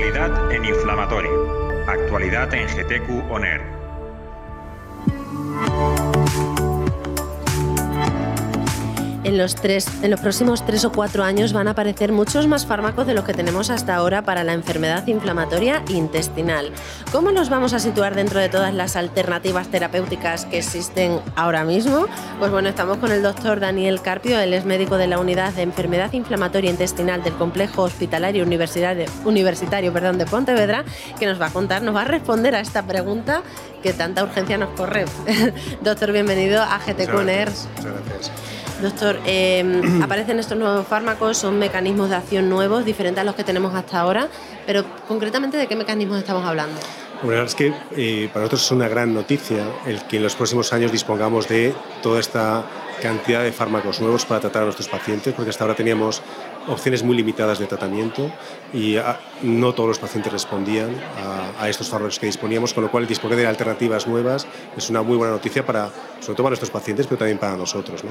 Actualidad en inflamatorio. Actualidad en GTQ ONER. En los, tres, en los próximos tres o cuatro años van a aparecer muchos más fármacos de los que tenemos hasta ahora para la enfermedad inflamatoria intestinal. ¿Cómo los vamos a situar dentro de todas las alternativas terapéuticas que existen ahora mismo? Pues bueno, estamos con el doctor Daniel Carpio, él es médico de la unidad de enfermedad inflamatoria intestinal del complejo hospitalario universitario, universitario perdón, de Pontevedra, que nos va a contar, nos va a responder a esta pregunta que tanta urgencia nos corre. doctor, bienvenido a GT Muchas gracias. Doctor, em, aparecen estos nuevos fármacos, son mecanismos de acción nuevos, diferentes a los que tenemos hasta ahora, pero concretamente de qué mecanismos estamos hablando. la verdad es que eh, para nosotros es una gran noticia el que en los próximos años dispongamos de toda esta cantidad de fármacos nuevos para tratar a nuestros pacientes, porque hasta ahora teníamos opciones muy limitadas de tratamiento y ah, no todos los pacientes respondían a, estos fármacos que disponíamos, con lo cual disponer de alternativas nuevas es una muy buena noticia para, sobre todo para nuestros pacientes, pero también para nosotros.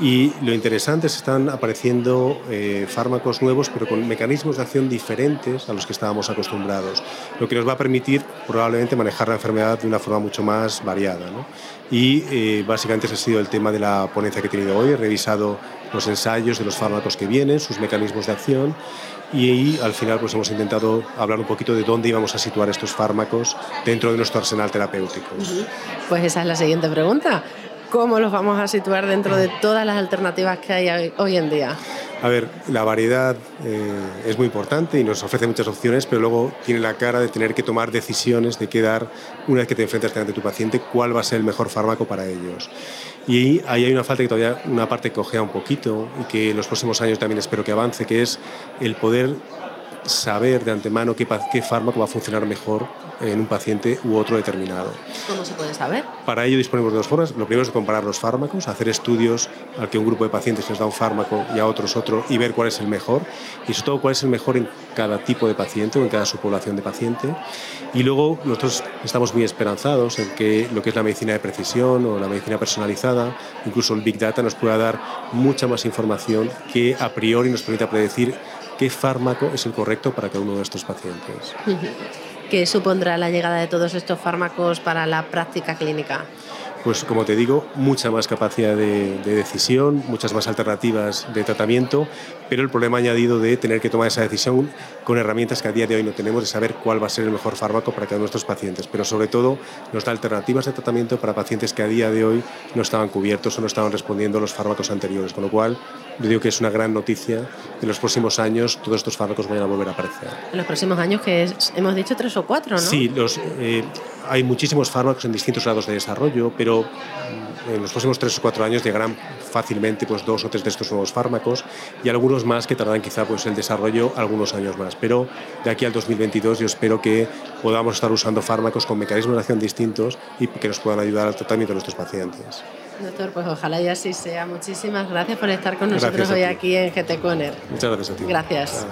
Y lo interesante es que están apareciendo eh, fármacos nuevos, pero con mecanismos de acción diferentes a los que estábamos acostumbrados, lo que nos va a permitir probablemente manejar la enfermedad de una forma mucho más variada. Y eh, básicamente ese ha sido el tema de la ponencia que he tenido hoy. He revisado los ensayos de los fármacos que vienen, sus mecanismos de acción y al final pues hemos intentado hablar un poquito de dónde íbamos a situar estos fármacos dentro de nuestro arsenal terapéutico. Pues esa es la siguiente pregunta. ¿Cómo los vamos a situar dentro de todas las alternativas que hay hoy en día? A ver, la variedad eh, es muy importante y nos ofrece muchas opciones, pero luego tiene la cara de tener que tomar decisiones de qué dar una vez que te enfrentas ante tu paciente, cuál va a ser el mejor fármaco para ellos. Y ahí hay una falta que todavía, una parte que cojea un poquito y que en los próximos años también espero que avance, que es el poder saber de antemano qué, qué fármaco va a funcionar mejor en un paciente u otro determinado. ¿Cómo se puede saber? Para ello disponemos de dos formas. Lo primero es comparar los fármacos, hacer estudios al que un grupo de pacientes les da un fármaco y a otros otro y ver cuál es el mejor y sobre todo cuál es el mejor en cada tipo de paciente o en cada subpoblación de paciente. Y luego nosotros estamos muy esperanzados en que lo que es la medicina de precisión o la medicina personalizada, incluso el Big Data, nos pueda dar mucha más información que a priori nos permita predecir qué fármaco es el correcto para cada uno de estos pacientes. ¿Qué supondrá la llegada de todos estos fármacos para la práctica clínica? Pues como te digo, mucha más capacidad de, decisión, muchas más alternativas de tratamiento, pero el problema añadido de tener que tomar esa decisión con herramientas que a día de hoy no tenemos, de saber cuál va a ser el mejor fármaco para cada uno de nuestros pacientes, pero sobre todo nos da alternativas de tratamiento para pacientes que a día de hoy no estaban cubiertos o no estaban respondiendo a los fármacos anteriores, con lo cual yo digo que es una gran noticia que en los próximos años todos estos fármacos vayan a volver a aparecer. En los próximos años, que hemos dicho tres o cuatro, ¿no? Sí, los, eh, hay muchísimos fármacos en distintos grados de desarrollo, pero mm, en los próximos tres o cuatro años llegarán fácilmente pues, dos o tres de estos nuevos fármacos y algunos más que tardarán quizá pues, el desarrollo algunos años más. Pero de aquí al 2022 yo espero que podamos estar usando fármacos con mecanismos de acción distintos y que nos puedan ayudar al tratamiento de nuestros pacientes. Doctor, pues ojalá y así sea. Muchísimas gracias por estar con nosotros hoy aquí en GT Conner. Muchas gracias a ti. Gracias.